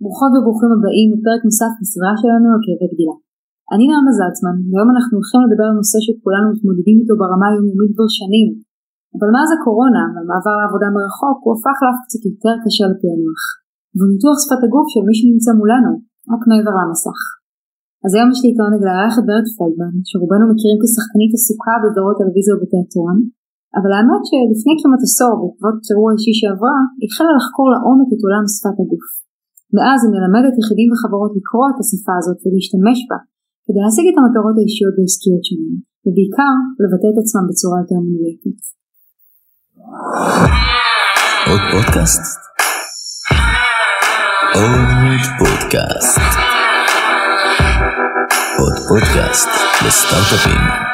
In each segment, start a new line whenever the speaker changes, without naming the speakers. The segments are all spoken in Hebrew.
ברוכות וברוכים הבאים לפרק נוסף בסדרה שלנו על כאבי גדילה. אני נעמה זלצמן, והיום אנחנו הולכים לדבר על נושא שכולנו מתמודדים איתו ברמה היומיומית כבר שנים. אבל מאז הקורונה והמעבר לעבודה מרחוק הוא הפך לאף קצת יותר קשה לפענוח. והוא ניתוח שפת הגוף של מי שנמצא מולנו, רק מעבר למסך. אז היום יש לי את העונג לארח את ורד פלדמן, שרובנו מכירים כשחקנית עסוקה בסדרות טלוויזיה ובתיאטרון, אבל האמת שלפני כמעט עשור בעקבות אירוע אישי שעברה, החלה לחקור לעומק את עולם שפת הגוף. מאז היא מלמדת יחידים וחברות לקרוא את השפה הזאת ולהשתמש בה, כדי להשיג את המטרות האישיות והעסקיות שלהם, ובעיקר לבטא את עצמם בצורה יותר מדויקת.
עוד פודקאסט? עוד פודקאסט. עוד פודקאסט לסטארט-אפים.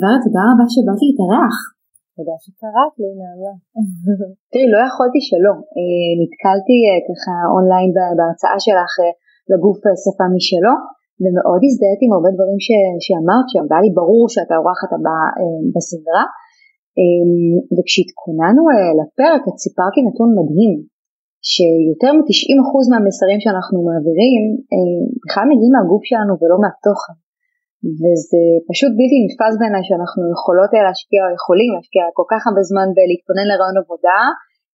ורד, תודה רבה שבאת להתארח.
תודה שקראת לי, נעמה.
תראי, לא יכולתי שלא. אה, נתקלתי אה, ככה אונליין בהרצאה שלך אה, לגוף שפה משלו, ומאוד הזדהיתי עם הרבה דברים ש, שאמרת שם, והיה לי ברור שאת האורחת הבאה בסדרה. וכשהתכוננו לפרק את סיפרתי נתון מדהים, שיותר מ-90% מהמסרים שאנחנו מעבירים בכלל מגיעים מהגוף שלנו ולא מהתוכן. וזה פשוט בלתי נתפס בעיניי שאנחנו יכולות להשקיע או יכולים להשקיע כל כך הרבה זמן בלהתכונן לרעיון עבודה,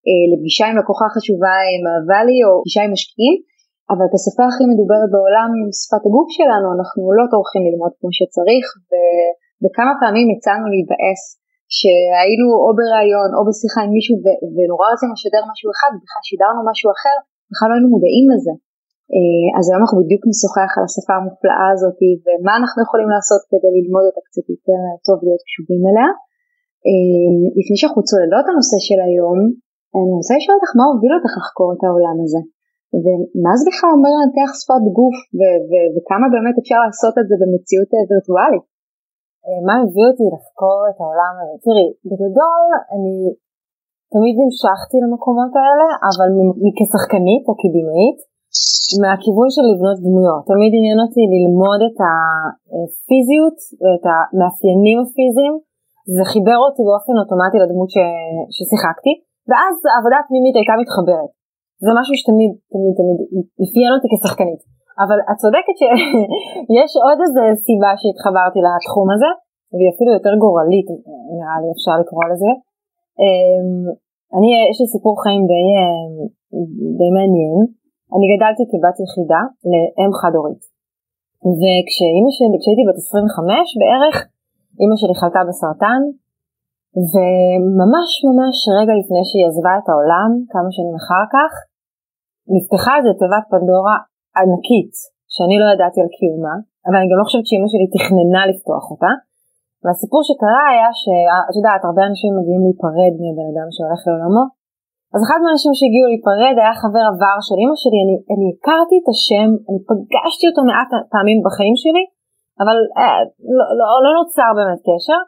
אה, לפגישה עם לקוחה חשובה עם הוואלי או פגישה עם משקיעים, אבל את השפה הכי מדוברת בעולם, שפת הגוף שלנו, אנחנו לא טורחים ללמוד כמו שצריך, וכמה פעמים יצאנו להיבאס שהיינו או בראיון או בשיחה עם מישהו ונורא רצינו לשדר משהו אחד ובכלל שידרנו משהו אחר, בכלל לא היינו מודעים לזה. אה, אז היום אנחנו בדיוק נשוחח על השפה המופלאה הזאת ומה אנחנו יכולים לעשות כדי ללמוד אותה קצת יותר טוב להיות קשובים אליה. אה, לפני שאנחנו צוללות הנושא של היום, אני רוצה לשאול אותך מה הוביל אותך לחקור את העולם הזה, ומה זה בכלל אומר לנתח שפת גוף ו- ו- וכמה באמת אפשר לעשות את זה במציאות אה, וירטואלית.
מה הביא אותי לחקור את העולם הזה? תראי, בגדול אני תמיד נמשכתי למקומות האלה, אבל כשחקנית או כבימאית, מהכיוון של לבנות דמויות. תמיד עניין אותי ללמוד את הפיזיות ואת המאפיינים הפיזיים. זה חיבר אותי באופן אוטומטי לדמות ש... ששיחקתי, ואז העבודה הפנימית הייתה מתחברת. זה משהו שתמיד תמיד תמיד אפיין אותי כשחקנית. אבל את צודקת שיש עוד איזה סיבה שהתחברתי לתחום הזה, והיא אפילו יותר גורלית נראה לי אפשר לקרוא לזה. אמ, אני, יש לי סיפור חיים די, אמ, די מעניין. אני גדלתי כבת יחידה לאם חד הורית. וכשהייתי בת 25 בערך, אימא שלי חלתה בסרטן, וממש ממש רגע לפני שהיא עזבה את העולם, כמה שנים אחר כך, נפתחה איזה תיבת פנדורה ענקית, שאני לא ידעתי על קיומה, אבל אני גם לא חושבת שאימא שלי תכננה לפתוח אותה. והסיפור שקרה היה שאת יודעת, הרבה אנשים מגיעים להיפרד מבן אדם שהולך לעולמו, אז אחד מהאנשים שהגיעו להיפרד היה חבר עבר של אמא שלי, אני, אני הכרתי את השם, אני פגשתי אותו מעט פעמים בחיים שלי, אבל אה, לא, לא, לא נוצר באמת קשר.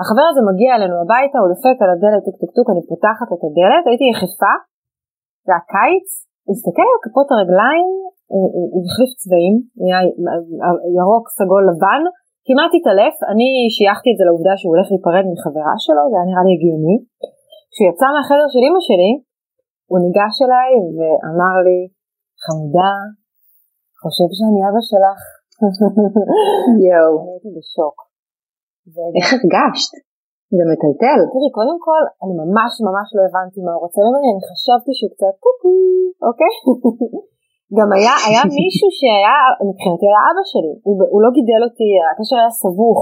החבר הזה מגיע אלינו הביתה, הוא דופק על הדלת, טוק טוק טוק, אני פותחת את הדלת, הייתי יחפה, זה הקיץ, הסתכל על כפות הרגליים, הוא החליף צבעים, נהיה ירוק, סגול, לבן, כמעט התעלף, אני שייכתי את זה לעובדה שהוא הולך להיפרד מחברה שלו, זה היה נראה לי הגיוני. כשהוא יצא מהחדר של אמא שלי, הוא ניגש אליי ואמר לי, חמודה, חושב שאני אבא שלך.
יואו.
אני הייתי בשוק.
איך הרגשת? זה מטלטל.
תראי, קודם כל, אני ממש ממש לא הבנתי מה הוא רוצה ממני, אני חשבתי שהוא קצת קוקו, אוקיי? גם היה, היה מישהו שהיה, מבחינתי היה אבא שלי, הוא, הוא לא גידל אותי, הקשר היה סבוך.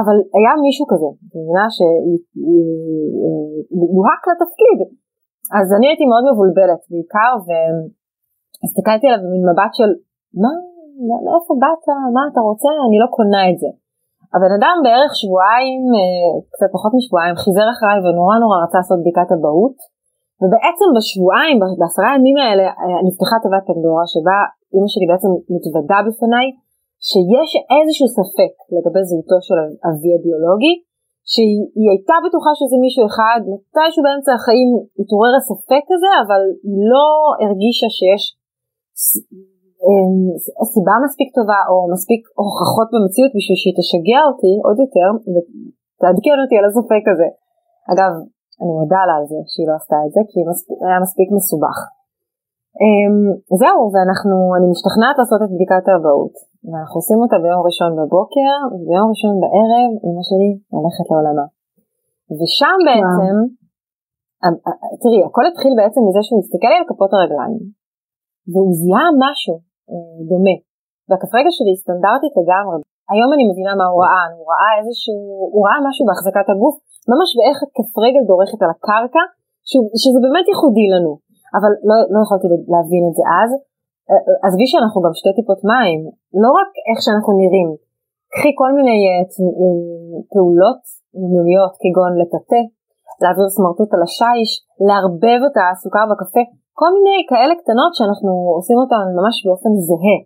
אבל היה מישהו כזה, מבינה שלוהק לתפקיד. אז אני הייתי מאוד מבולבלת בעיקר, והסתכלתי עליו במין מבט של מה, מאיפה באת, מה אתה רוצה, אני לא קונה את זה. הבן אדם בערך שבועיים, אה, קצת פחות משבועיים, חיזר אחריי ונורא נורא רצה לעשות בדיקת אבהות. ובעצם בשבועיים, בעשרה הימים האלה, אה, נפתחה תיבת פנדורה שבה אמא שלי בעצם מתוודה בפניי שיש איזשהו ספק לגבי זהותו של אבי הביולוגי, שהיא הייתה בטוחה שזה מישהו אחד, מתישהו באמצע החיים התעורר הספק הזה, אבל היא לא הרגישה שיש אמ, סיבה מספיק טובה או מספיק הוכחות במציאות בשביל שהיא תשגע אותי עוד יותר ותעדכן אותי על הספק הזה. אגב, אני מודה לה על זה שהיא לא עשתה את זה כי היה מספיק מסובך. אמ, זהו, ואנחנו, אני משתכנעת לעשות את בדיקת האבהות, ואנחנו עושים אותה ביום ראשון בבוקר, וביום ראשון בערב אמא שלי הולכת לעולמה. ושם בעצם, אמ, אה, תראי, הכל התחיל בעצם מזה שהוא הסתכל לי על כפות הרגליים, והוא זיהה משהו אה, דומה. והכף רגל שלי סטנדרטית לגמרי. היום אני מבינה מה הוא ראה, הוא ראה איזשהו, הוא ראה משהו בהחזקת הגוף, ממש באיך כף רגל דורכת על הקרקע, שזה באמת ייחודי לנו. אבל לא, לא יכולתי להבין את זה אז. עזבי שאנחנו גם שתי טיפות מים, לא רק איך שאנחנו נראים, קחי כל מיני uh, פעולות יומיומיות כגון לטאטא, להעביר סמרטוט על השיש, לערבב את הסוכר בקפה, כל מיני כאלה קטנות שאנחנו עושים אותן ממש באופן זהה.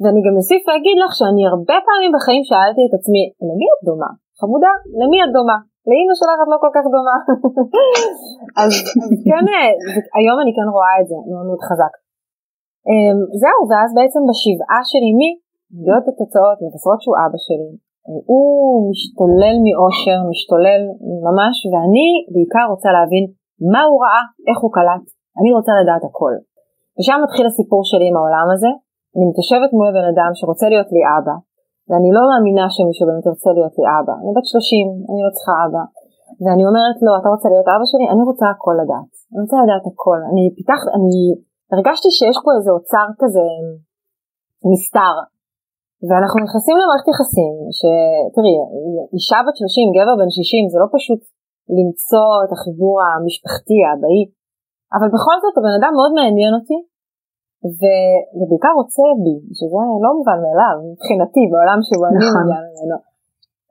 ואני גם אוסיף להגיד לך שאני הרבה פעמים בחיים שאלתי את עצמי, למי את דומה? חמודה, למי את דומה? לאימא שלך את לא כל כך דומה. אז, אז כן, אה, היום אני כן רואה את זה מאוד מאוד חזק. Um, זהו, ואז בעצם בשבעה של אמי, מגיעות התוצאות, מבשרות שהוא אבא שלי. אה, הוא משתולל מאושר, משתולל ממש, ואני בעיקר רוצה להבין מה הוא ראה, איך הוא קלט. אני רוצה לדעת הכל. ושם מתחיל הסיפור שלי עם העולם הזה. אני מתיישבת מול הבן אדם שרוצה להיות לי אבא, ואני לא מאמינה שמישהו באמת ירצה להיות לי אבא. אני בת 30, אני לא צריכה אבא. ואני אומרת לו, אתה רוצה להיות אבא שלי? אני רוצה הכל לדעת. אני רוצה לדעת הכל. אני פיתח, אני הרגשתי שיש פה איזה אוצר כזה נסתר. ואנחנו נכנסים למערכת יחסים, שתראי, אישה בת 30, גבר בן 60, זה לא פשוט למצוא את החיבור המשפחתי, האבאי, אבל בכל זאת הבן אדם מאוד מעניין אותי. ובעיקר רוצה בי, שזה לא מובן מאליו מבחינתי בעולם שבו אני נכון. מגיעה ממנו.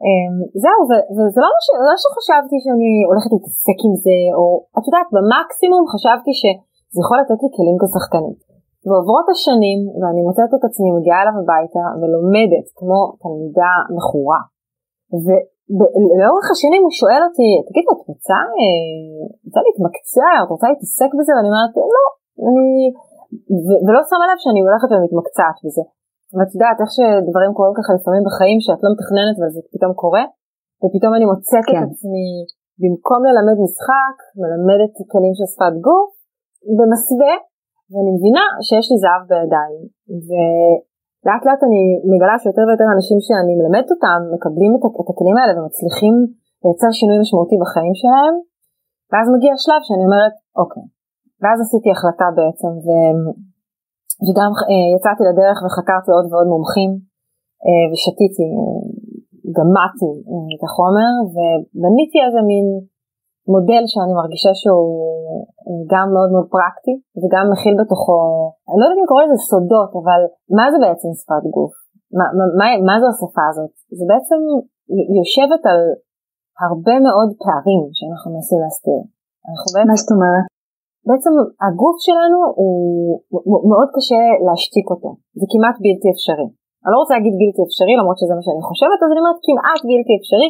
Um, זהו, וזה לא, ש... לא שחשבתי שאני הולכת להתעסק עם זה, או את יודעת, במקסימום חשבתי שזה יכול לתת לי כלים כשחקנית. ועוברות השנים, ואני מוצאת את עצמי מגיעה אליו הביתה ולומדת כמו תלמידה מכורה. ולאורך השנים הוא שואל אותי, תגידי, את רוצה, אה, רוצה להתמקצע, את רוצה להתעסק בזה? ואני אומרת, לא, אני ו- ולא שמה לב שאני הולכת ומתמקצעת בזה. ואת יודעת איך שדברים קורים ככה לפעמים בחיים שאת לא מתכננת וזה פתאום קורה, ופתאום אני מוצאת כן. את עצמי במקום ללמד משחק, מלמדת כלים של שפת גוף, במסווה, ואני מבינה שיש לי זהב בידיים. ולאט לאט אני מגלה שיותר ויותר אנשים שאני מלמדת אותם מקבלים את, את הכלים האלה ומצליחים לייצר שינוי משמעותי בחיים שלהם, ואז מגיע השלב שאני אומרת, אוקיי, ואז עשיתי החלטה בעצם, ו... וגם אה, יצאתי לדרך וחקרתי עוד ועוד מומחים, אה, ושתיתי, אה, גמעתי אה, את החומר, ובניתי איזה מין מודל שאני מרגישה שהוא אה, גם מאוד מאוד פרקטי, וגם מכיל בתוכו, אני לא יודעת אם קורא לזה סודות, אבל מה זה בעצם שפת גוף? מה, מה, מה זו השפה הזאת? זה בעצם יושבת על הרבה מאוד פערים שאנחנו מנסים להסתיר.
בעצם... מה זאת אומרת?
בעצם הגוף שלנו הוא מאוד קשה להשתיק אותו, זה כמעט בלתי אפשרי. אני לא רוצה להגיד בלתי אפשרי למרות שזה מה שאני חושבת, אז אני אומרת כמעט בלתי אפשרי,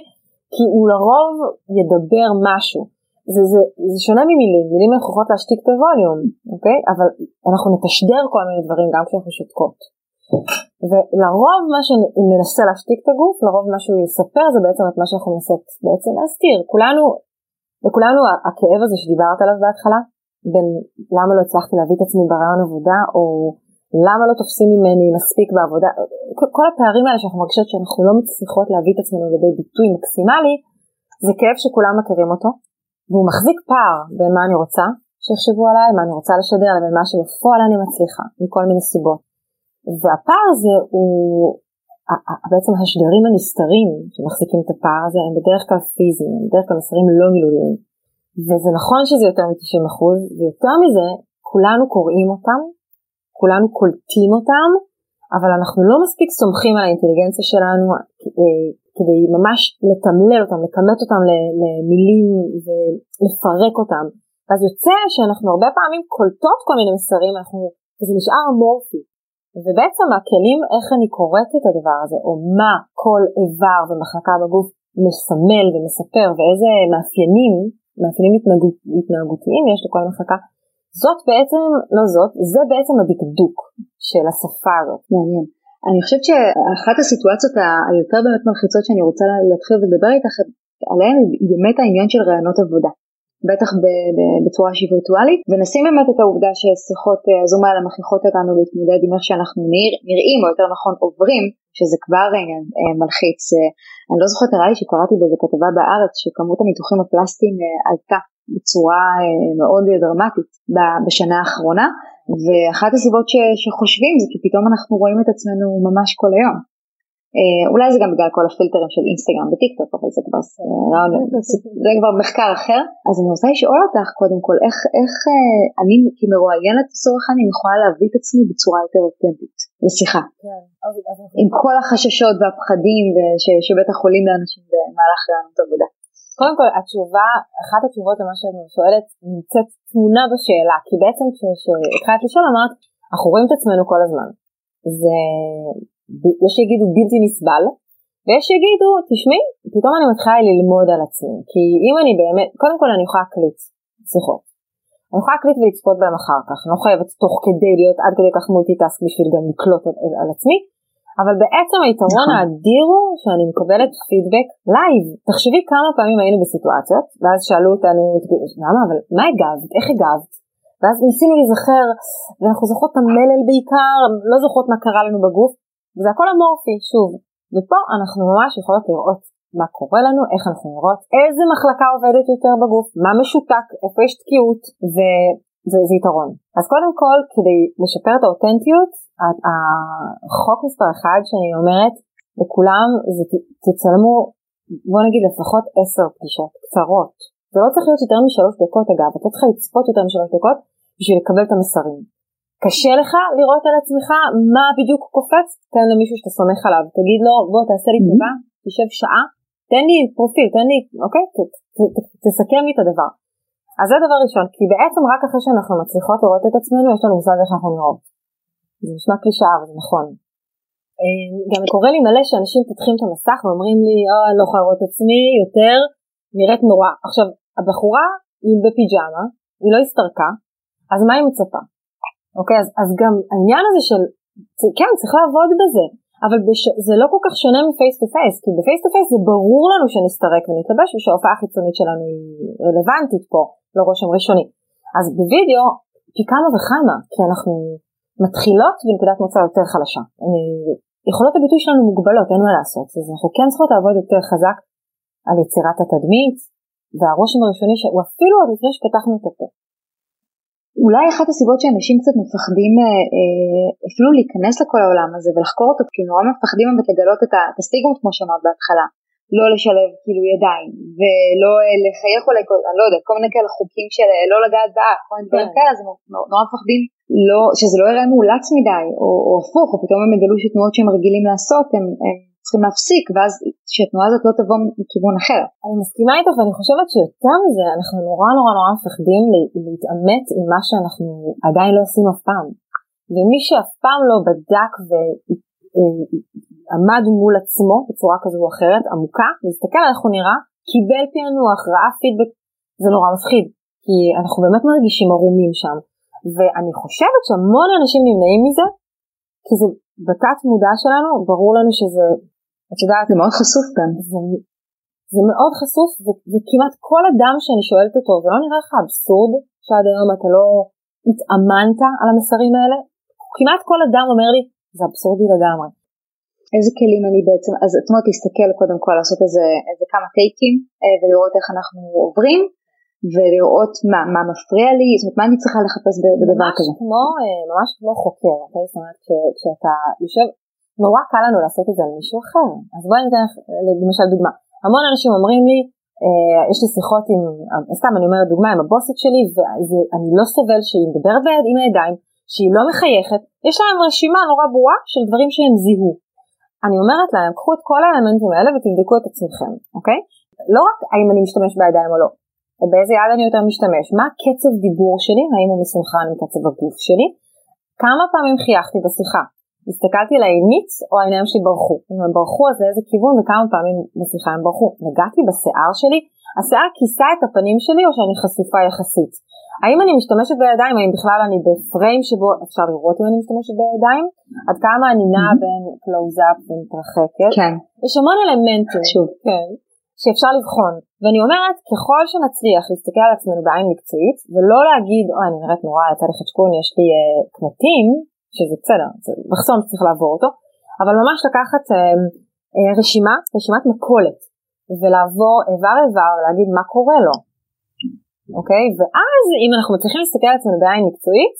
כי הוא לרוב ידבר משהו. זה, זה, זה שונה ממילים, מילים יכולות להשתיק את הווליום, אוקיי? אבל אנחנו נתשדר כל מיני דברים גם כשאנחנו שותקות. ולרוב מה שאם ננסה להשתיק את הגוף, לרוב מה שהוא יספר זה בעצם את מה שאנחנו מנסות בעצם להסתיר. כולנו, לכולנו הכאב הזה שדיברת עליו בהתחלה, בין למה לא הצלחתי להביא את עצמי ברעיון עבודה, או למה לא תופסים ממני מספיק בעבודה, כל הפערים האלה שאנחנו מרגישות שאנחנו לא מצליחות להביא את עצמנו לידי ביטוי מקסימלי, זה כאב שכולם מכירים אותו, והוא מחזיק פער בין מה אני רוצה שיחשבו עליי, מה אני רוצה לשדר, לבין מה שבפועל אני מצליחה, מכל מיני סיבות. והפער הזה הוא בעצם השדרים הנסתרים שמחזיקים את הפער הזה הם בדרך כלל פיזיים, בדרך כלל מסרים לא מילוליים. וזה נכון שזה יותר מ-90 ויותר מזה, כולנו קוראים אותם, כולנו קולטים אותם, אבל אנחנו לא מספיק סומכים על האינטליגנציה שלנו אה, כדי ממש לתמלל אותם, לכמת אותם למילים ולפרק אותם. אז יוצא שאנחנו הרבה פעמים קולטות כל מיני מסרים, אנחנו, וזה נשאר אמורפי. ובעצם הכלים איך אני קוראת את הדבר הזה, או מה כל איבר ומחלקה בגוף מסמל ומספר ואיזה מאפיינים, מאפיינים התנהגות, התנהגותיים יש לכל מחלקה, זאת בעצם, לא זאת, זה בעצם הדקדוק של השפה הזאת.
מעניין. אני חושבת שאחת הסיטואציות היותר באמת מלחיצות שאני רוצה להתחיל ולדבר איתך עליהן היא באמת העניין של רעיונות עבודה. בטח בצורה שהיא וירטואלית, ונשים באמת את העובדה ששיחות אה, זום האלה מכריחות אותנו להתמודד עם איך שאנחנו נרא, נראים, או יותר נכון עוברים, שזה כבר עניין אה, מלחיץ. אה, אני לא זוכרת, נראה לי שקראתי באיזה כתבה בארץ שכמות הניתוחים הפלסטיים עלתה בצורה מאוד דרמטית בשנה האחרונה, ואחת הסיבות ש, שחושבים זה כי פתאום אנחנו רואים את עצמנו ממש כל היום. אה, אולי זה גם בגלל כל הפילטרים של אינסטגרם וטיקטוק, אבל זה כבר, זה כבר מחקר אחר. אז אני רוצה לשאול אותך קודם כל, איך, איך אה, אני כמרואיינת לצורך העניין יכולה להביא את עצמי בצורה יותר אותנטית לשיחה. כן, עם כל החששות והפחדים שבטח עולים לאנשים במהלך רעיונות עבודה.
קודם כל התשובה, אחת התשובות למה שאני שואלת נמצאת תמונה בשאלה, כי בעצם כשהתחלת לשאול אמרת, אנחנו רואים את עצמנו כל הזמן. זה יש שיגידו בלתי נסבל, ויש שיגידו, תשמעי, פתאום אני מתחילה ללמוד על עצמי, כי אם אני באמת, קודם כל אני יכולה להקליט שיחות. אני יכולה להקליט ולצפות בהם אחר כך, אני לא חייבת תוך כדי להיות עד כדי כך multitask בשביל גם לקלוט על, על, עצמי, אבל בעצם היתרון נכון. האדיר הוא שאני מקבלת פידבק live. תחשבי כמה פעמים היינו בסיטואציות, ואז שאלו אותנו, למה, אבל מה הגבת? איך הגבת? ואז ניסינו להיזכר, ואנחנו זוכרות את המלל בעיקר, לא זוכרות מה קרה לנו בגוף, וזה הכל אמורפי, שוב. ופה אנחנו ממש יכולות לראות מה קורה לנו, איך אנחנו נראות, איזה מחלקה עובדת יותר בגוף, מה משותק, איפה יש תקיעות, וזה יתרון. אז קודם כל, כדי לשפר את האותנטיות, החוק מספר אחד שאני אומרת לכולם זה תצלמו, בוא נגיד לפחות עשר פגישות קצרות. זה לא צריך להיות יותר משלוש דקות אגב, אתה צריך לצפות יותר משלוש דקות בשביל לקבל את המסרים. קשה לך לראות על עצמך מה בדיוק קופץ, תן למישהו שאתה סומך עליו, תגיד לו בוא תעשה לי טובה, תשב שעה, תן לי פרופיל, תן לי, אוקיי, ת, ת, ת, תסכם לי את הדבר. אז זה דבר ראשון, כי בעצם רק אחרי שאנחנו מצליחות לראות את עצמנו יש לנו מושג איך אנחנו נראות. זה נשמע קלישאה אבל זה נכון. אה, גם קורה לי מלא שאנשים פותחים את המסך ואומרים לי, אה, אני לא יכולה לראות את עצמי יותר, נראית נורא. עכשיו, הבחורה היא בפיג'מה, היא לא הסתרקה, אז מה היא מצפה? אוקיי, אז, אז גם העניין הזה של, כן, צריך לעבוד בזה, אבל בש, זה לא כל כך שונה מ face to face, כי ב face to face זה ברור לנו שנסתרק ונתלבש ושההופעה החיצונית שלנו היא רלוונטית פה, לרושם ראשוני. אז בווידאו פי כמה וכמה, כי אנחנו מתחילות בנקודת מוצא יותר חלשה. יכולות הביטוי שלנו מוגבלות, אין מה לעשות, אז אנחנו כן צריכות לעבוד יותר חזק על יצירת התדמית, והרושם הראשוני שהוא אפילו עוד לפני שפתחנו את הפה.
אולי אחת הסיבות שאנשים קצת מפחדים אה, אה, אפילו להיכנס לכל העולם הזה ולחקור אותו כי נורא מפחדים באמת לגלות את הסטיגמות כמו שאמרת בהתחלה לא לשלב כאילו ידיים ולא אה, לחייך אולי אני לא יודעת כל מיני כאלה חוקים של לא לגעת באף כל מיני דברים כן. כאלה אז הם נורא מפחדים לא, שזה לא יראה מאולץ מדי או, או הפוך או פתאום הם יגלו שתנועות שהם רגילים לעשות הם, הם צריכים להפסיק ואז שהתנועה הזאת לא תבוא מכיוון אחר.
אני מסכימה איתך ואני חושבת שיותר מזה אנחנו נורא נורא נורא מפחדים להתעמת עם מה שאנחנו עדיין לא עושים אף פעם. ומי שאף פעם לא בדק ועמד מול עצמו בצורה כזו או אחרת עמוקה, להסתכל על איך הוא נראה, קיבל פענוח, ראה פידבק, זה נורא מפחיד. כי אנחנו באמת מרגישים ערומים שם. ואני חושבת שהמון אנשים נמנעים מזה, כי זה בתת מודע שלנו, ברור לנו שזה את יודעת,
זה מאוד חשוף כאן.
זה, זה מאוד חשוף, ו, וכמעט כל אדם שאני שואלת אותו, זה לא נראה לך אבסורד שעד היום אתה לא התאמנת על המסרים האלה? כמעט כל אדם אומר לי, זה אבסורדי לגמרי.
איזה כלים אני בעצם, אז את אומרת להסתכל קודם כל, לעשות איזה, איזה כמה טייקים אה, ולראות איך אנחנו עוברים ולראות מה, מה מפריע לי, זאת אומרת מה אני צריכה לחפש בדבר
ממש
כזה.
כמו, אה, ממש כמו חוקר, אוקיי? זאת אומרת כשאתה יושב, נורא קל לנו לעשות את זה על מישהו אחר. אז בואי ניתן לך למשל דוגמה. המון אנשים אומרים לי, אה, יש לי שיחות עם, סתם אני אומרת דוגמה, עם הבוסית שלי, ואני לא סובל שהיא מדברת ביד עם הידיים, שהיא לא מחייכת, יש להם רשימה נורא ברורה של דברים שהם זיהו. אני אומרת להם, קחו את כל האלמנטים האלה ותבדקו את עצמכם, אוקיי? לא רק האם אני משתמש בידיים או לא, באיזה יד אני יותר משתמש, מה קצב דיבור שלי, האם הוא מסונכרן עם קצב הגוף שלי, כמה פעמים חייכתי בשיחה, הסתכלתי על העינית או העיניים שלי ברחו. אם הם ברחו אז לאיזה כיוון וכמה פעמים בשיחה הם ברחו. נגעתי בשיער שלי, השיער כיסה את הפנים שלי או שאני חשופה יחסית. האם אני משתמשת בידיים, האם בכלל אני בפריים שבו אפשר לראות אם אני משתמשת בידיים, עד כמה אני נעה בין קלוזאפ ומתרחקת.
כן.
יש המון אלמנטים.
חשוב.
כן. שאפשר לבחון. ואני אומרת, ככל שנצליח להסתכל על עצמנו בעין מקצועית, ולא להגיד, אוי, אני נראית נורא, יצא לי חדשקון, יש לי אה, קמטים, שזה בסדר, זה מחסום שצריך לעבור אותו, אבל ממש לקחת אה, אה, רשימה, רשימת מכולת, ולעבור איבר איבר ולהגיד מה קורה לו, אוקיי? ואז אם אנחנו מצליחים להסתכל על עצמנו בעין מקצועית,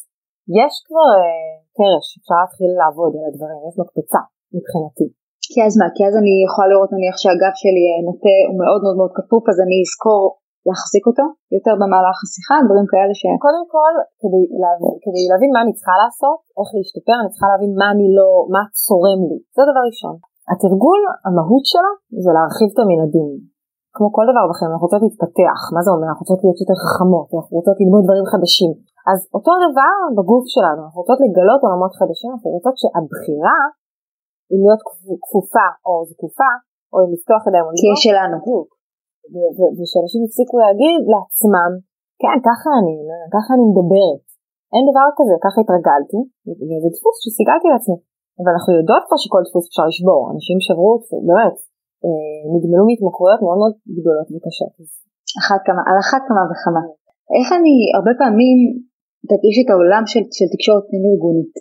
יש כבר אה, קרש, אפשר להתחיל לעבוד על הדברים, יש מקפצה מבחינתי.
כי אז מה? כי אז אני יכולה לראות נניח שהגב שלי אה, נוטה, הוא מאוד מאוד מאוד כפוף, אז אני אזכור להחזיק אותו יותר במהלך השיחה, דברים כאלה ש...
קודם כל, כדי להבין, כדי להבין מה אני צריכה לעשות, איך להשתפר, אני צריכה להבין מה אני לא, מה צורם לי. זה דבר ראשון. התרגול, המהות שלו, זה להרחיב את המנעדים. כמו כל דבר בחיים, אנחנו רוצות להתפתח. מה זה אומר? אנחנו רוצות להיות יותר חכמות, אנחנו רוצות ללמוד דברים חדשים. אז אותו דבר בגוף שלנו, אנחנו רוצות לגלות עולמות חדשים, אנחנו רוצות שהבחירה אם להיות כפופה או זקופה, או אם לפתוח ידיים או
כי היא שלנו.
בדיוק. ושאנשים יפסיקו להגיד לעצמם, כן, ככה אני, ככה אני מדברת. אין דבר כזה, ככה התרגלתי, וזה דפוס שסיגלתי לעצמי. אבל אנחנו יודעות כבר שכל דפוס אפשר לשבור, אנשים שברו, באמת, נגמלו מהתמכרויות מאוד מאוד גדולות וקשות.
אחת כמה, על אחת כמה וכמה. איך אני, הרבה פעמים, יש את העולם של, של תקשורת פנים ארגונית,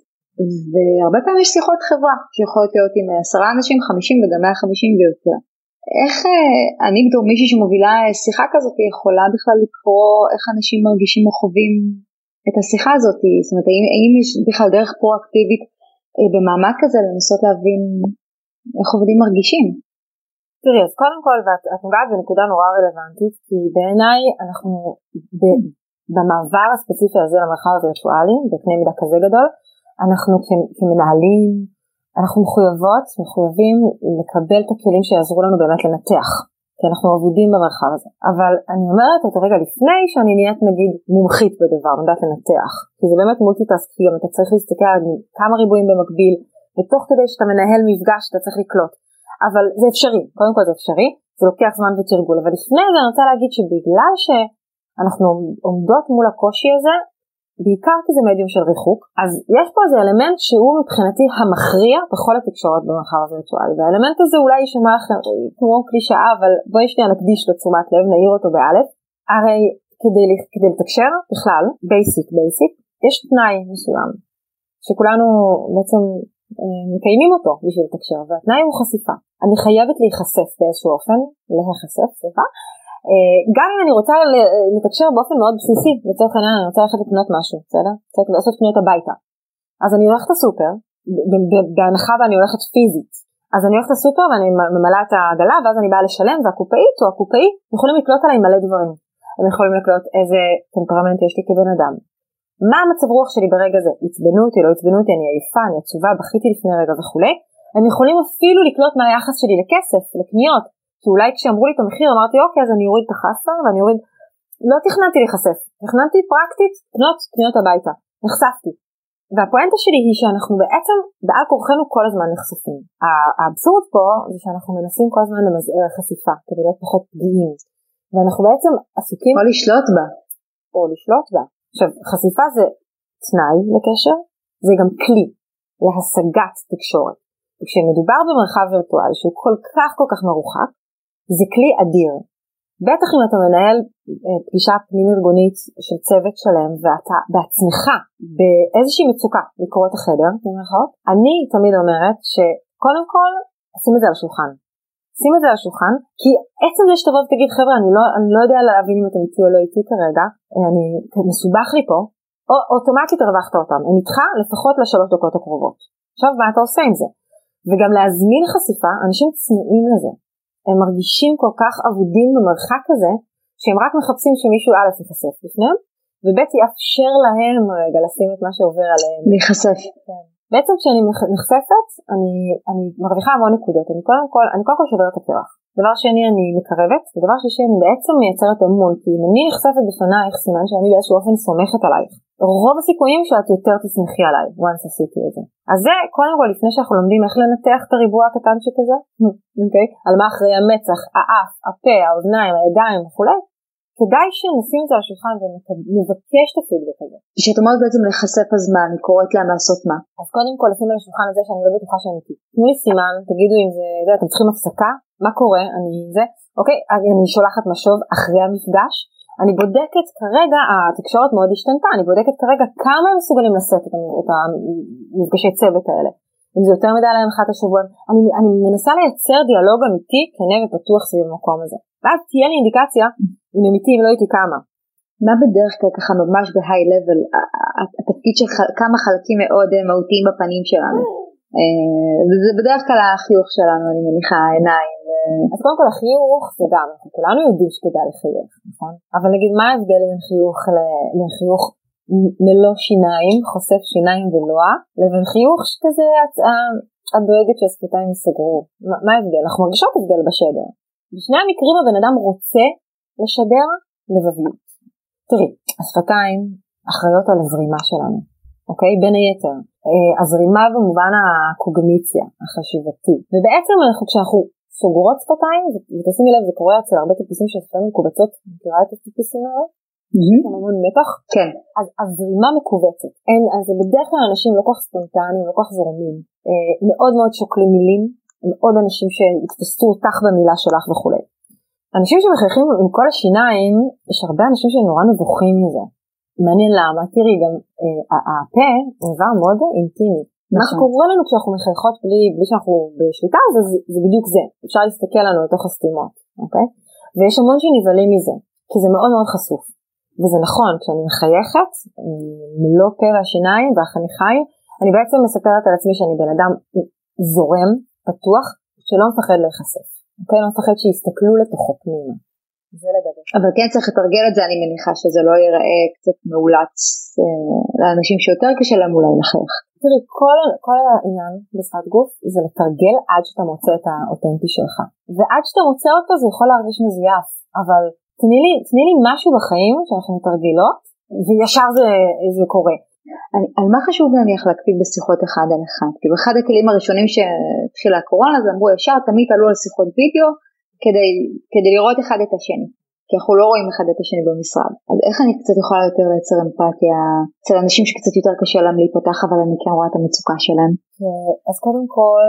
והרבה פעמים יש שיחות חברה שיכולות להיות עם עשרה אנשים, חמישים וגם מאה חמישים ויותר. איך אה, אני בתור מישהי שמובילה שיחה כזאת יכולה בכלל לקרוא איך אנשים מרגישים או חווים את השיחה הזאת? זאת אומרת, האם, האם יש בכלל דרך פרואקטיבית אה, במעמד כזה לנסות להבין איך עובדים מרגישים?
תראי, אז קודם כל, ואת נוגעת בנקודה נורא רלוונטית, כי בעיניי אנחנו ב, במעבר הספציפי הזה למרחב הווירטואלי, בקנה מידה כזה גדול, אנחנו כמנהלים, אנחנו מחויבות, מחויבים לקבל את הכלים שיעזרו לנו באמת לנתח, כי אנחנו אבודים במרחב הזה. אבל אני אומרת אותו רגע לפני שאני נהיית נגיד מומחית בדבר, יודעת לנתח, כי זה באמת multitask, כי אתה צריך להסתכל על כמה ריבועים במקביל, ותוך כדי שאתה מנהל מפגש אתה צריך לקלוט. אבל זה אפשרי, קודם כל זה אפשרי, זה לוקח זמן ותרגול, אבל לפני זה אני רוצה להגיד שבגלל שאנחנו עומדות מול הקושי הזה, בעיקר כי זה מדיום של ריחוק, אז יש פה איזה אלמנט שהוא מבחינתי המכריע בכל התקשורת במרחב הווירטואלי, והאלמנט הזה אולי יישמע לכם כמו קלישאה, אבל בואי שנייה נקדיש לו תשומת לב, נאיר אותו באלף. הרי כדי, כדי לתקשר בכלל, basic basic, יש תנאי מסוים, שכולנו בעצם מקיימים אותו בשביל לתקשר, והתנאי הוא חשיפה. אני חייבת להיחשף באיזשהו אופן, להיחשף, סליחה, אה, גם אם אני רוצה לתקשר באופן מאוד בסיסי, לצורך העניין אני רוצה ללכת לקנות משהו, בסדר? צריך לעשות קניות הביתה. אז אני הולכת לסופר, בהנחה ואני הולכת פיזית. אז אני הולכת לסופר ואני ממלאה את העגלה ואז אני באה לשלם והקופאית או הקופאי יכולים לקלוט עליי מלא דברים. הם יכולים לקלוט איזה טמפרמנט יש לי כבן אדם. מה המצב רוח שלי ברגע זה? עצבנו אותי, לא עצבנו אותי, אני עייפה, אני עצובה, בכיתי לפני רגע וכולי. הם יכולים אפילו לקלוט מה היחס שלי לכסף, לקניות, כי אולי כשאמרו לי את המחיר אמרתי אוקיי אז אני אוריד את החסה ואני אוריד, לא תכננתי להיחשף, תכננתי פרקטית קנות קניות הביתה, נחשפתי. והפואנטה שלי היא שאנחנו בעצם בעל כורחנו כל הזמן נחשפים. האבסורד פה זה שאנחנו מנסים כל הזמן למזער חשיפה כדי להיות פחות פגיעים. ואנחנו בעצם עסוקים...
או לשלוט בה.
או לשלוט בה. עכשיו חשיפה זה תנאי לקשר, זה גם כלי להשגת תקשורת. וכשמדובר במרחב וירטואלי שהוא כל כך כל כך מרוחק, זה כלי אדיר. בטח אם אתה מנהל אה, פגישה פנים ארגונית של צוות שלם ואתה בעצמך באיזושהי מצוקה לקרוא את החדר, אני תמיד אומרת שקודם כל שים את זה על השולחן. שים את זה על השולחן, כי עצם זה שתבוא ותגיד חבר'ה אני לא, אני לא יודע להבין אם אתם איתי או לא איתי כרגע, אני מסובך לי פה, או אוטומטית הרווחת אותם, הם איתך לפחות לשלוש דקות הקרובות. עכשיו מה אתה עושה עם זה? וגם להזמין חשיפה, אנשים צמאים לזה. הם מרגישים כל כך אבודים במרחק הזה, שהם רק מחפשים שמישהו א' ייחשף לפניהם, וב' יאפשר להם רגע לשים את מה שעובר עליהם.
להיחשף.
כן. בעצם כשאני נחשפת, אני, אני מרוויחה המון נקודות. אני קודם כל, אני קודם כל שוברת את הפרח. דבר שני, אני מקרבת, ודבר שלישי, אני בעצם מייצרת אמון, כי אם אני נחשפת בפנייך, סימן שאני באיזשהו אופן סומכת עלייך. רוב הסיכויים שאת יותר תשמחי עליי once עשיתי את זה. אז זה קודם כל לפני שאנחנו לומדים איך לנתח את הריבוע הקטנצ'יק הזה, אוקיי? על מה אחראי המצח, האף, הפה, האוזניים, הידיים וכולי, כדאי שנשים את זה על השולחן ונבקש את הפידבק הזה.
כשאת אומרת בעצם להיחשף הזמן, היא קוראת להם לעשות מה?
אז קודם כל לשים על השולחן הזה שאני לא בטוחה שהם איתי. תנו לי סימן, תגידו אם זה, זה אתם צריכים הפסקה, מה קורה, אני זה, אוקיי, אני שולחת משוב אחרי המפגש, אני בודקת כרגע, התקשורת מאוד השתנתה, אני בודקת כרגע כמה הם מסוגלים לשאת את, את המפגשי צוות האלה. אם זה יותר מדי להם אחת השבוע, אני, אני מנסה לייצר דיאלוג אמיתי, כנה ופתוח סביב המקום הזה. ואז תהיה לי אינדיקציה אם הם איתי, אם לא איתי כמה.
מה בדרך כלל ככה ממש בהיי לבל, התפקיד של כמה חלקים מאוד אה, מהותיים בפנים שלנו. אה, וזה בדרך כלל החיוך שלנו, אני מניחה, העיניים.
אז קודם כל החיוך זה גם, כולנו יודעים שכדאי לחייך, נכון? אבל נגיד מה ההבדל בין חיוך לחיוך ללא שיניים, חושף שיניים ולוע, לבין חיוך שכזה את דואגת שהשפתיים ייסגרו. מה ההבדל? אנחנו מרגישות הבדל בשדר. בשני המקרים הבן אדם רוצה לשדר לבביות. תראי, השפתיים אחראיות על הזרימה שלנו, אוקיי? בין היתר. אה, הזרימה במובן הקוגניציה, החשיבתי. ובעצם אנחנו, כשאנחנו סוגרות שפתיים, ותשימי לב, זה קורה אצל הרבה טיפוסים של שפתיים מקובצות, מכירה את הטיפוסים האלה? שם המון מתח.
כן.
אז הזרימה מכווצת. אין, אז בדרך כלל אנשים לא כל כך ספונטניים, לא כל כך זורמים. אה, מאוד מאוד שוקלים מילים, מאוד אנשים שיתפסו אותך במילה שלך וכולי. אנשים שמחייכים עם כל השיניים, יש הרבה אנשים שנורא נבוכים מזה. מעניין למה, תראי גם אה, הפה הוא דבר מאוד אינטימי. נכון. מה שקורה לנו כשאנחנו מחייכות בלי, בלי שאנחנו בשליטה זה, זה בדיוק זה, אפשר להסתכל לנו לתוך הסתימות, אוקיי? ויש המון שנבהלים מזה, כי זה מאוד מאוד חשוף. וזה נכון, כשאני מחייכת, מלוא פה והשיניים והחניכיים, אני בעצם מספרת על עצמי שאני בן אדם זורם, פתוח, שלא מפחד להיחשף. אוקיי? לא מפחד שיסתכלו לתוכו פנימה. זה לגבי.
אבל כן צריך לתרגל את זה, אני מניחה שזה לא ייראה קצת מאולץ אה, לאנשים שיותר קשה להם אולי לחייך.
תראי, כל, כל העניין בשפת גוף זה לתרגל עד שאתה מוצא את האותנטי שלך. ועד שאתה מוצא אותו זה יכול להרגיש מזויף, אבל תני לי, תני לי משהו בחיים שאנחנו מתרגלות, וישר זה, זה קורה.
אני, על מה חשוב נניח להקפיד בשיחות אחד על אחד? כאילו אחד הכלים הראשונים שהתחילה הקורונה זה אמרו ישר תמיד עלו על שיחות וידאו כדי, כדי לראות אחד את השני. כי אנחנו לא רואים אחד את השני במשרד. אז איך אני קצת יכולה יותר לייצר אמפתיה אצל אנשים שקצת יותר קשה להם להיפתח אבל אני כן רואה את המצוקה שלהם?
אז קודם כל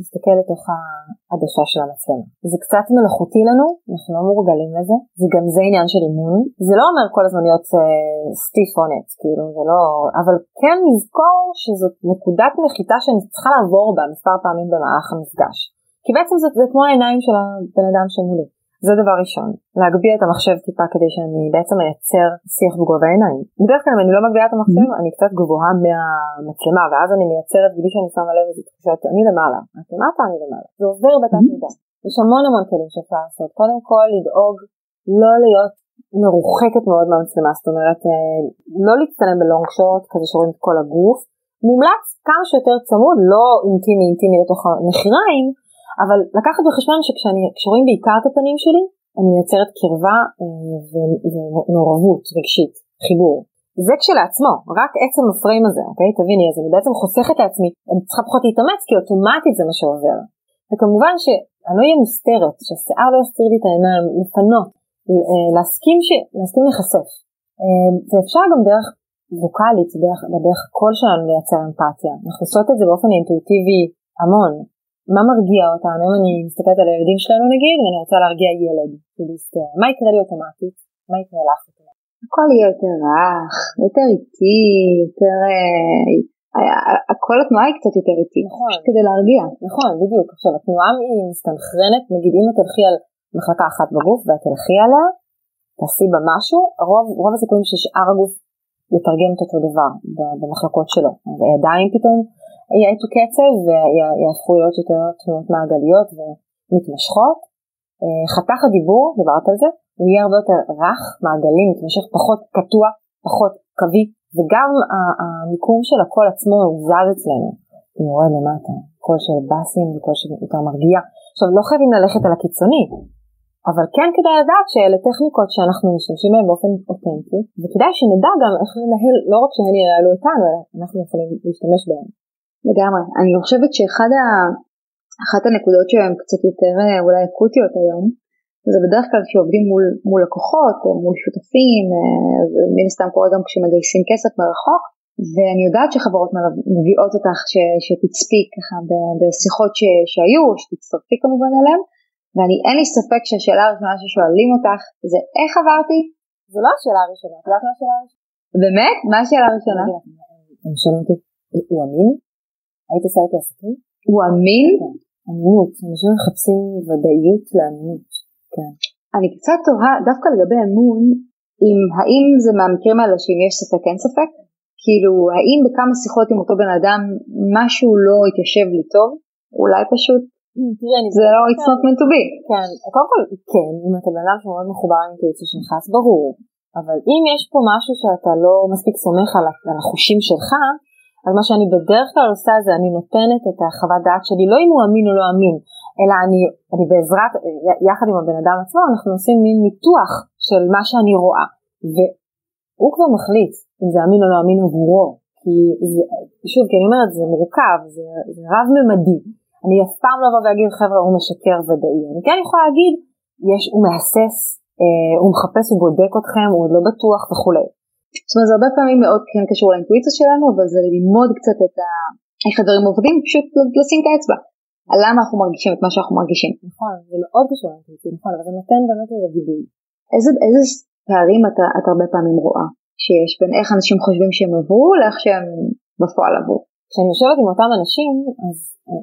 נסתכל לתוך העדשה של המצלמה. זה קצת מלאכותי לנו, אנחנו לא מורגלים לזה, זה גם זה עניין של אימון. זה לא אומר כל הזמן להיות סטיף uh, אונט, כאילו זה לא, אבל כן לזכור שזאת נקודת נחיתה שאני צריכה לעבור בה מספר פעמים במהלך המפגש. כי בעצם זה, זה כמו העיניים של הבן אדם שמולי. זה דבר ראשון, להגביה את המחשב טיפה כדי שאני בעצם אייצר שיח בגובה העיניים. בדרך כלל אם אני לא מגביה את המחשב mm-hmm. אני קצת גבוהה מהמצלמה ואז אני מייצרת בלי שאני שמה לב איזה תחושת אני למעלה, את למטה אני למעלה. זה עובר בתת mm-hmm. מידה. יש המון המון כלים שאפשר לעשות. קודם כל לדאוג לא להיות מרוחקת מאוד מהמצלמה, זאת אומרת אה, לא להצטלם בלונג שוט כזה שרואים את כל הגוף. מומלץ כמה שיותר צמוד, לא אינטימי אינטימי לתוך הנחיריים, אבל לקחת בחשבון שכשרואים בעיקר את הפנים שלי, אני מייצרת קרבה אה, ומעורבות רגשית, חיבור. זה כשלעצמו, רק עצם הפריים הזה, אוקיי? תביני, אז אני בעצם חוסכת לעצמי, אני צריכה פחות להתאמץ כי אוטומטית זה מה שעובר. וכמובן שאני לא אהיה מוסתרת, שהשיער לא יסתיר לי את העיניים, לפנות, אה, להסכים, ש... להסכים להיחשף. אה, ואפשר גם דרך ווקאלית, דרך, בדרך הקול שלנו לייצר אמפתיה. אנחנו עושות את זה באופן אינטואיטיבי המון. מה מרגיע אותנו? אם אני מסתכלת על הילדים שלנו נגיד, ואני רוצה להרגיע ילד, מה יקרה לי אוטומטית? מה יקרה לך?
הכל יהיה יותר רך, יותר איטי, יותר... אה, כל התנועה היא קצת יותר איטית,
נכון,
כדי להרגיע.
נכון, בדיוק. עכשיו התנועה היא מסתנכרנת, נגיד אם את תלכי על מחלקה אחת בגוף ואת תלכי עליה, תעשי בה משהו, רוב, רוב הסיכויים ששאר הגוף יתרגם את אותו דבר במחלקות שלו. הידיים פתאום יאטו קצב ויהפכו להיות יותר תנועות מעגליות ומתמשכות. אה, חתך הדיבור, דיברת על זה, הוא יהיה הרבה יותר רך, מעגלי, מתמשך, פחות קטוע, פחות קווי, וגם המיקום של הקול עצמו זז אצלנו. הוא יורד למטה, קול של באסים וקול של יותר מרגיע. עכשיו לא חייבים ללכת על הקיצוני, אבל כן כדאי לדעת שאלה טכניקות שאנחנו משתמשים בהן באופן אותנטי, וכדאי שנדע גם איך לנהל, לא רק שהן ינהלו אותנו, אלא אנחנו יכולים להשתמש בהן.
לגמרי. אני חושבת שאחת ה... אחת הנקודות שהן קצת יותר אה, אולי אקוטיות היום, זה בדרך כלל שעובדים מול, מול לקוחות, אה, מול שותפים, מן הסתם קורה גם כשמגייסים כסף מרחוק, ואני יודעת שחברות מביאות אותך ש, שתצפי ככה בשיחות ש, שהיו, שתצטרפי כמובן אליהן, ואני אין לי ספק שהשאלה הראשונה ששואלים אותך זה איך עברתי?
זו לא השאלה הראשונה, את יודעת מה השאלה הראשונה?
באמת? מה השאלה הראשונה?
הם שואלים אותי, הוא אמין? היית עושה איתו עסקים?
הוא אמין?
כן. אמינות, אנשים מחפשים ודאיות לאמינות, כן.
אני קצת תוהה דווקא לגבי אמון, אם האם זה מהמקרים האלה שאם יש ספק אין ספק? כאילו האם בכמה שיחות עם אותו בן אדם משהו לא התיישב לי טוב? אולי פשוט זה לא it's not meant to be.
כן, קודם כל כן, אם אתה בן אדם שמאוד מחובר לאינטואיציה שלך אז ברור, אבל אם יש פה משהו שאתה לא מספיק סומך על החושים שלך, אז מה שאני בדרך כלל עושה זה אני נותנת את החוות דעת שלי, לא אם הוא אמין או לא אמין, אלא אני, אני בעזרת, יחד עם הבן אדם עצמו, אנחנו עושים מין ניתוח של מה שאני רואה. והוא כבר מחליט אם זה אמין או לא אמין עבורו. כי זה, שוב, כי אני אומרת, זה מורכב, זה, זה רב-ממדי. אני אף פעם לא אבוא ואגיד, חבר'ה, הוא משקר ודאי. אני כן יכולה להגיד, יש, הוא מהסס, אה, הוא מחפש, הוא בודק אתכם, הוא עוד לא בטוח וכולי.
זאת אומרת, זה הרבה פעמים מאוד כן קשור לאינטואיציה שלנו, אבל זה ללמוד קצת את ה... איך הדברים עובדים, פשוט לשים את האצבע. על למה אנחנו מרגישים את מה שאנחנו מרגישים.
נכון, זה מאוד קשור לאינטואיציה, נכון, אבל זה נותן באמת איזה גיבוי.
איזה, איזה פערים אתה, אתה הרבה פעמים רואה שיש בין איך אנשים חושבים שהם עברו לאיך שהם בפועל עברו.
כשאני יושבת עם אותם אנשים, אז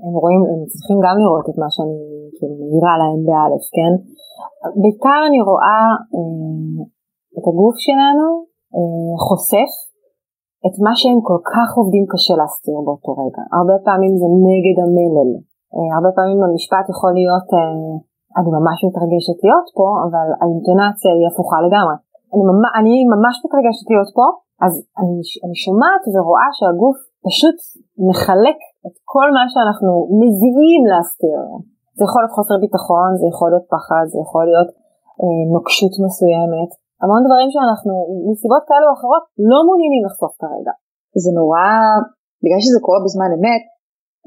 הם רואים, הם צריכים גם לראות את מה שאני כאילו מעירה להם באלף, כן? בעיקר אני רואה אה, את הגוף שלנו חושף את מה שהם כל כך עובדים קשה להסתיר באותו רגע. הרבה פעמים זה נגד המלל. אה, הרבה פעמים המשפט יכול להיות, אה, אני ממש מתרגשת להיות פה, אבל האינטונציה היא הפוכה לגמרי. אני, ממש, אני ממש מתרגשת להיות פה, אז אני, אני שומעת ורואה שהגוף פשוט מחלק את כל מה שאנחנו מזיעים להסתיר. זה יכול להיות חוסר ביטחון, זה יכול להיות פחד, זה יכול להיות אה, נוקשות מסוימת, המון דברים שאנחנו מסיבות כאלה או אחרות לא מעוניינים לחשוף כרגע.
זה נורא, בגלל שזה קורה בזמן אמת,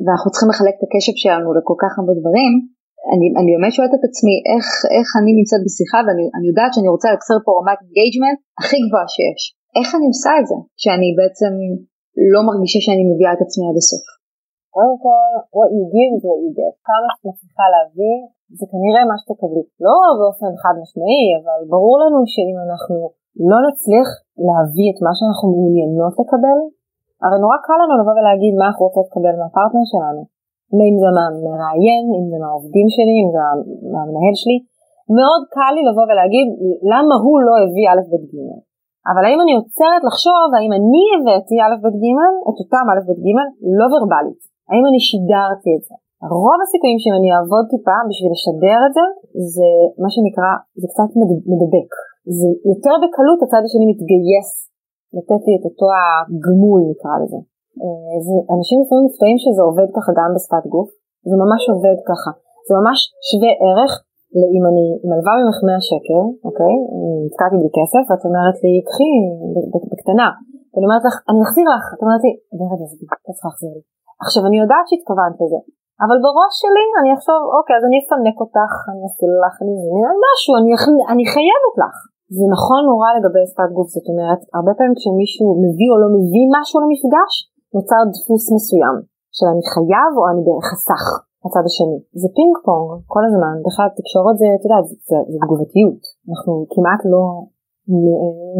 ואנחנו צריכים לחלק את הקשב שלנו לכל כך הרבה דברים, אני, אני באמת שואלת את עצמי איך, איך אני נמצאת בשיחה ואני יודעת שאני רוצה לייצר פה רמת engagement הכי גבוהה שיש. איך אני עושה את זה שאני בעצם לא מרגישה שאני מביאה את עצמי עד הסוף?
קודם כל, what you give is what you get. כמה שאת מצליחה להביא, זה כנראה מה שתקבלי. לא באופן חד משמעי, אבל ברור לנו שאם אנחנו לא נצליח להביא את מה שאנחנו מעוניינות לקבל, הרי נורא קל לנו לבוא ולהגיד מה אנחנו רוצות לקבל מהפרטנר שלנו. אם זה מהמראיין, אם זה מהעובדים שלי, אם זה מהמנהל שלי, מאוד קל לי לבוא ולהגיד למה הוא לא הביא א' ב' ג'. אבל האם אני עוצרת לחשוב האם אני הבאתי א' ב' ג' את אותם א' ב' ג' לא ורבלית. האם אני שידרתי את זה? רוב הסיכויים שאם אני אעבוד טיפה בשביל לשדר את זה, זה מה שנקרא, זה קצת מדבק. זה יותר בקלות הצד השני מתגייס לתת לי את אותו הגמול נקרא לזה. אה, זה, אנשים לפעמים מופתעים שזה עובד ככה גם בשפת גוף, זה ממש עובד ככה. זה ממש שווה ערך לאם אני מלווה ממך 100 שקל, אוקיי? נתקעתי בלי כסף, ואת אומרת לי, קחי בקטנה. ואני אומרת לך, אני אחזיר לך. את אומרת לי, ורד עזבי, את צריכה להחזיר לי. עכשיו אני יודעת שהתכוונת לזה, אבל בראש שלי אני אחשוב אוקיי אז אני אפנק אותך, אני אעשה לך, אני אזמין משהו, אני, אני חייבת לך. זה נכון נורא לגבי שפת גוף, זאת אומרת הרבה פעמים כשמישהו מביא או לא מביא משהו למפגש, נוצר דפוס מסוים של אני חייב או אני בחסך הצד השני. זה פינג פונג כל הזמן, בכלל תקשורת זה, אתה יודע, זה, זה, זה תגובתיות, אנחנו כמעט לא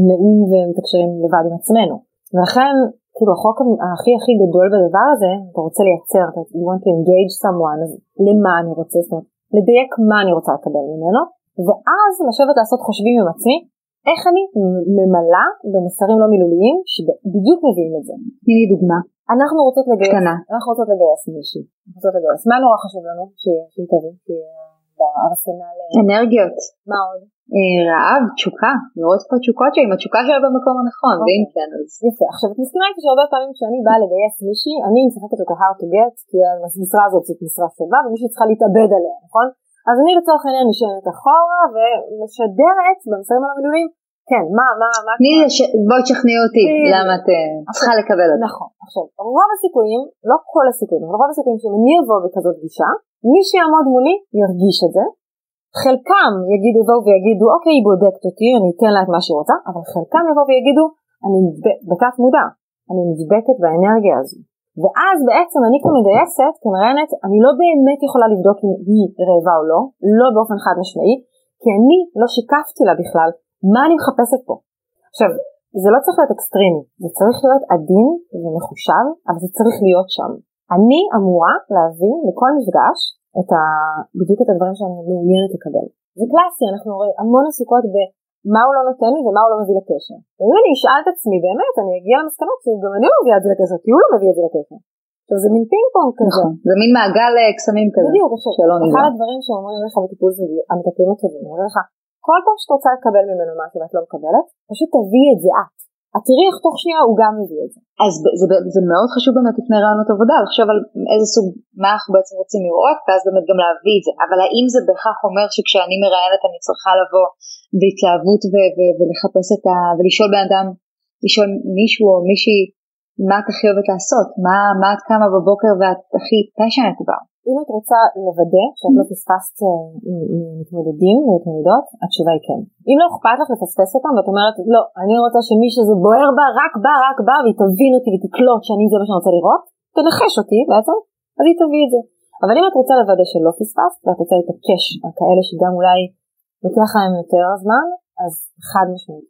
נעים ומתקשרים לבד עם עצמנו. ולכן כאילו החוק הכי הכי גדול בדבר הזה, אתה רוצה לייצר, אתה you want to engage someone, אז למה אני רוצה, זאת אומרת, לדייק מה אני רוצה לקבל ממנו, ואז לשבת לעשות חושבים עם עצמי, איך אני ממלאה במסרים לא מילוליים שבדיוק מביאים את זה.
תני לי דוגמה.
אנחנו רוצות לגייס,
קטנה.
אנחנו רוצות לגייס מישהי, רוצות לגייס, מה נורא חשוב לנו שהיא תביא, בארסנל,
אנרגיות.
מה עוד?
אה, רעב, תשוקה, לראות פה תשוקות שלי, אם התשוקה שלה במקום הנכון,
אוקיי.
ואם כן אז...
יפה, עכשיו את מסכימה איתי שהרבה פעמים כשאני באה לגייס מישהי, אני משחקת אותה hard to get, כי המשרה הזאת זאת משרה שווה ומישהי צריכה להתאבד עליה, נכון? אז אני לצורך העניין נשענת אחורה ומשדרת במסרים על המילואים, כן, מה, מה, מה...
תני לי, בואי תשכנעי אותי למה את אה, צריכה לקבל את זה.
נכון, עכשיו, רוב הסיכויים, לא כל הסיכויים, אבל רוב הסיכויים שאם אני אבוא בכזאת גישה, מי שיעמוד מולי ירגיש את זה, חלקם יגידו יבואו ויגידו אוקיי היא בודקת אותי אני אתן לה את מה שהיא רוצה אבל חלקם יבואו ויגידו אני בתת מודע אני נדבקת באנרגיה הזו ואז בעצם אני כמגייסת כמראיינת אני לא באמת יכולה לבדוק אם היא רעבה או לא לא באופן חד משמעי כי אני לא שיקפתי לה בכלל מה אני מחפשת פה. עכשיו זה לא צריך להיות אקסטרימי זה צריך להיות עדין ומחושב אבל זה צריך להיות שם. אני אמורה להביא לכל מפגש את ה... בדיוק את הדברים שאני מעוניינת לקבל. זה קלאסי, אנחנו הרי המון עסוקות במה הוא לא נותן לי ומה הוא לא מביא לקשר. ואם אני אשאל את עצמי באמת, אני אגיע למסקנות שגם אני לא מביאה את זה לקשר, כי הוא לא מביא את זה לקשר. עכשיו זה מין פינג פונג כזה.
נכון, זה מין מעגל אה, קסמים כזה.
בדיוק, עכשיו, אחד הדברים שאומרים לך בטיפול זוגי, המטפלים הטובים, אומרים לך, כל פעם שאת רוצה לקבל ממנו משהו ואת לא מקבלת, פשוט תביאי את זה את. את תראי איך תוך שנייה הוא גם מביא את זה.
אז זה, זה, זה מאוד חשוב באמת לפני רעיונות עבודה לחשוב על איזה סוג מה אנחנו בעצם רוצים לראות ואז באמת גם להביא את זה. אבל האם זה בהכרח אומר שכשאני מראיינת אני צריכה לבוא בהתלהבות ו- ו- ולחפש את ה... ולשאול בן אדם לשאול מישהו או מישהי מה את הכי אוהבת לעשות? מה, מה את קמה בבוקר ואת הכי פשנט בה
אם את רוצה לוודא שאת לא פספסת אה, מתמודדים ומתמודדות, התשובה היא כן. אם לא אכפת לך לפספס אותם ואת אומרת לא, אני רוצה שמי שזה בוער בה, רק בה, רק בה, והיא תבין אותי ותקלוט שאני זה מה שאני רוצה לראות, תנחש אותי בעצם, אז היא תביא את זה. אבל אם את רוצה לוודא שלא פספסת ואת רוצה להתעקש על כאלה שגם אולי לוקח להם יותר זמן, אז חד משמעית.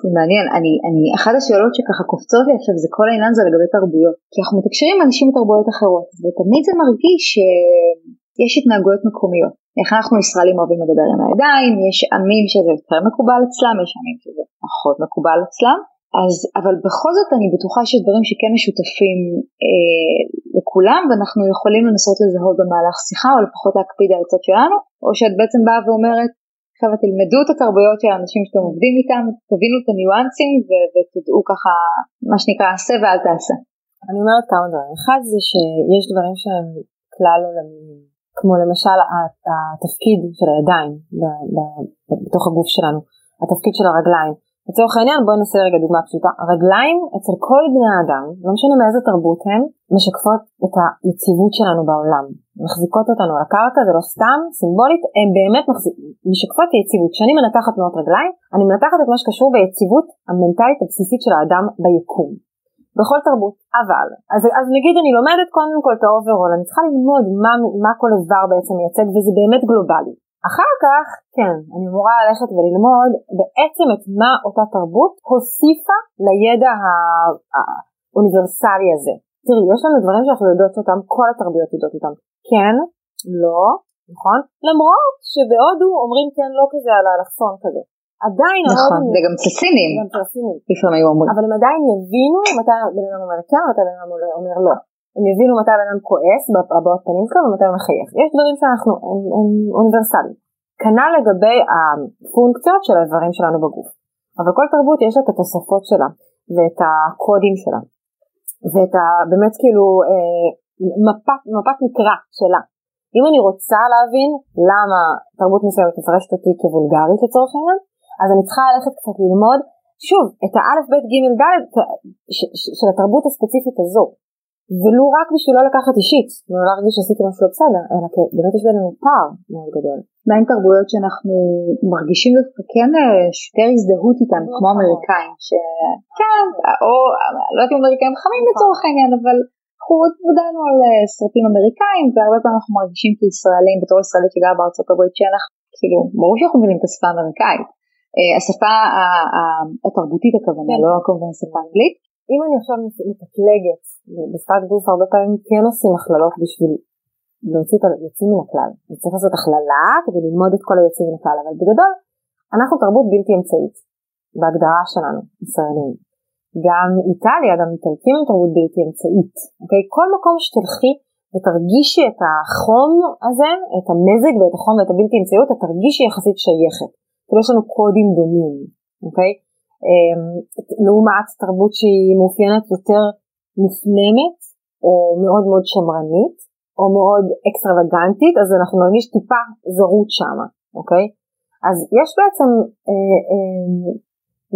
זה מעניין, אני, אני, אחת השאלות שככה קופצות לי עכשיו זה כל העניין הזה לגבי תרבויות, כי אנחנו מתקשרים עם אנשים מתרבויות אחרות, ותמיד זה מרגיש שיש התנהגויות מקומיות, איך אנחנו ישראלים אוהבים לדבר עם הידיים, יש עמים שזה יותר מקובל אצלם, יש עמים שזה פחות מקובל אצלם, אז, אבל בכל זאת אני בטוחה שיש דברים שכן משותפים אה, לכולם ואנחנו יכולים לנסות לזהות במהלך שיחה או לפחות להקפיד על הצד שלנו, או שאת בעצם באה ואומרת חבר'ה תלמדו את התרבויות של האנשים שאתם עובדים איתם, תבינו את הניואנסים ו- ותדעו ככה מה שנקרא עשה ואל תעשה.
אני אומרת כמה דברים, אחד זה שיש דברים שהם כלל עולמיים, כמו למשל התפקיד של הידיים בתוך הגוף שלנו, התפקיד של הרגליים. לצורך העניין בואי נעשה רגע דוגמה פשוטה, הרגליים אצל כל בני האדם, לא משנה מאיזה תרבות הם, משקפות את היציבות שלנו בעולם, מחזיקות אותנו על הקרקע, זה לא סתם, סימבולית, הן באמת מחזיק, משקפות את היציבות. כשאני מנתחת תנועות רגליים, אני מנתחת את מה שקשור ביציבות המנטלית הבסיסית של האדם ביקום. בכל תרבות, אבל, אז, אז נגיד אני לומדת קודם כל את ה overall, אני צריכה ללמוד מה, מה כל איבר בעצם מייצג וזה באמת גלובלי. אחר כך, כן, אני אמורה ללכת וללמוד בעצם את מה אותה תרבות הוסיפה לידע האוניברסלי הזה. תראי, יש לנו דברים שאנחנו יודעות אותם, כל התרבויות יודעות אותם. כן, לא, נכון? למרות שבהודו אומרים כן לא כזה על האלכסון כזה. עדיין
נכון, וגם צסינים.
גם צסינים.
לפעמים אומרים.
אבל הם עדיין יבינו מתי בן אדם אומר כן ומתי בן אדם אומר לא. הם יבינו מתי בן אדם כועס בהבעות פנים שלו ומתי הוא מחייך. יש דברים שאנחנו, הם, הם אוניברסליים. כנ"ל לגבי הפונקציות של האיברים שלנו בגוף. אבל כל תרבות יש את התוספות שלה ואת הקודים שלה. ואת ה... באמת כאילו אה, מפת, מפת מקרא שלה. אם אני רוצה להבין למה תרבות מסוימת מפרשת אותי כוולגרית לצורך העניין, אז אני צריכה ללכת קצת ללמוד, שוב, את האלף, בית, גימל, דלת של התרבות הספציפית הזו. ולו רק בשביל לא לקחת אישית, ולא להרגיש שעשיתי משהו לא בסדר, אלא כי באמת יש בינינו פער מאוד גדול.
מה עם תרבויות שאנחנו מרגישים כן יותר הזדהות איתן, כמו נכון. אמריקאים, שכן, או לא יודעת אם אמריקאים חמים לצורך העניין, אבל אנחנו גדלנו על אה, סרטים אמריקאים, והרבה פעמים אנחנו מרגישים כישראלים, בתור ישראלית שגרה בארצות הברית, שאנחנו, כאילו, ברור שאנחנו מבינים את השפה האמריקאית. אה, השפה התרבותית הכוונה, כן. לא כמובן השפה האנגלית.
אם אני עכשיו מתקלגת, בשפת גוף הרבה פעמים כן עושים הכללות בשביל להוציא את היוצאים מן הכלל. אני צריך לעשות הכללה כדי ללמוד את כל היוצאים מן הכלל, אבל בגדול אנחנו תרבות בלתי אמצעית, בהגדרה שלנו, ישראלים. גם איטליה, גם איטלקים הם תרבות בלתי אמצעית. אוקיי? כל מקום שתלכי ותרגישי את החום הזה, את המזג ואת החום ואת הבלתי אמצעיות, את תרגישי יחסית שייכת. כאילו יש לנו קודים דומים, אוקיי? אמ, לעומת תרבות שהיא מאופיינת יותר מופנמת או מאוד מאוד שמרנית, או מאוד אקסטרווגנטית, אז אנחנו נרגיש טיפה זרות שם, אוקיי? אז יש בעצם אה, אה,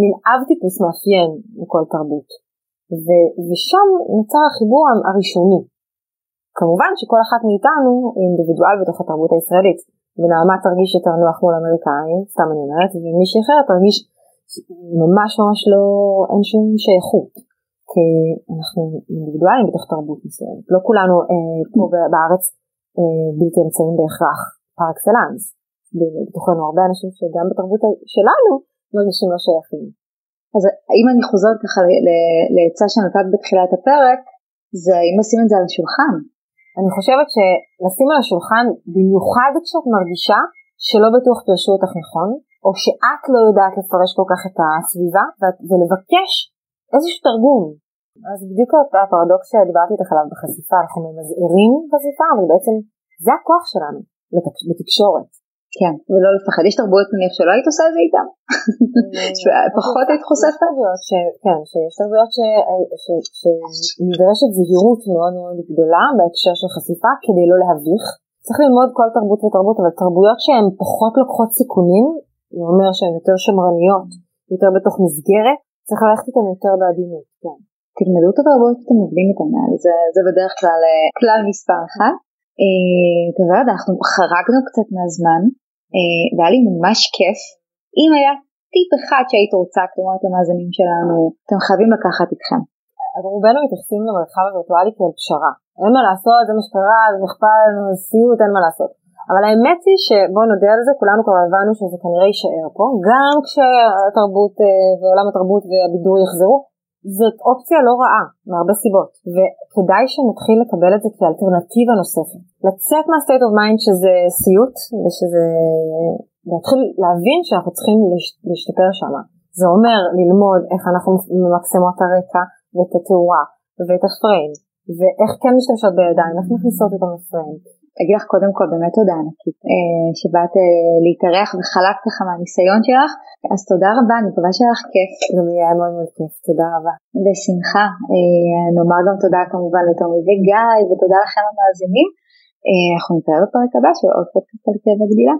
מין אב טיפוס מאפיין לכל תרבות, ו, ושם נוצר החיבור הראשוני. כמובן שכל אחת מאיתנו היא אינדיבידואל בתוך התרבות הישראלית, ונעמה תרגיש יותר נוח מול אמריקאים, סתם אני אומרת, ומישהי אחרת תרגיש ממש ממש לא, אין שום שייכות. כי אנחנו אינדיבידואלים בתוך תרבות מסוימת. לא כולנו אה, פה בארץ אה, בלתי אמצעים בהכרח פר אקסלנס. בתוכנו הרבה אנשים שגם בתרבות שלנו מרגישים לא שייכים.
אז אם אני חוזרת ככה לעצה שנתת בתחילת הפרק, זה האם לשים את זה על השולחן.
אני חושבת שלשים על השולחן, במיוחד כשאת מרגישה שלא בטוח פירשו אותך נכון, או שאת לא יודעת לפרש כל כך את הסביבה, ולבקש איזשהו תרגום. אז בדיוק הפרדוקס שדיברתי איתך עליו בחשיפה, אנחנו ממזערים חשיפה, אבל בעצם זה הכוח שלנו בתקשורת.
כן, ולא לפחד. יש תרבויות נניח שלא היית עושה את זה איתם? אה, פחות היית חושפת?
כן, שיש תרבויות שנדרשת זהירות מאוד מאוד גדולה בהקשר של חשיפה כדי לא להביך. צריך ללמוד כל תרבות ותרבות, אבל תרבויות שהן פחות לוקחות סיכונים, זה אומר שהן יותר שמרניות, יותר בתוך מסגרת, צריך ללכת איתן יותר בעדינות, כן.
תלמדו את התרבות שאתם עובדים איתן, זה, זה בדרך כלל אה, כלל מספר אחד. אה, אתה יודע, אנחנו חרגנו קצת מהזמן, אה, והיה לי ממש כיף. אם היה טיפ אחד שהיית רוצה, כלומר את המאזינים שלנו, אתם חייבים לקחת איתכם.
רובנו מתייחסים למרחב הווירטואלי כאל פשרה. אין מה לעשות, זה מה שקרה, זה נכפה זה סיוט, אין מה לעשות. אבל האמת היא שבואו נודה על זה, כולנו כבר הבנו שזה כנראה יישאר פה, גם כשהתרבות אה, ועולם התרבות והבידור יחזרו, זאת אופציה לא רעה, מהרבה סיבות, וכדאי שנתחיל לקבל את זה כאלטרנטיבה נוספת. לצאת מה-state of mind שזה סיוט, ושזה... להתחיל להבין שאנחנו צריכים להשתפר שם. זה אומר ללמוד איך אנחנו ממקסמות את הרקע ואת התאורה ואת הפריים, ואיך כן משתמשות בידיים, איך מכניסות אותם לפריים.
אגיד לך קודם כל באמת תודה ענקית אה, שבאת אה, להתארח וחלקת ככה מהניסיון שלך אז תודה רבה אני מקווה שהיה לך כיף.
גם יהיה מאוד מאוד כיף תודה רבה.
בשמחה אה, נאמר גם תודה כמובן לתומי וגיא ותודה לכם המאזינים אנחנו נתראה בפרק הבא של עוד פודקאסט על כאבי גדילה.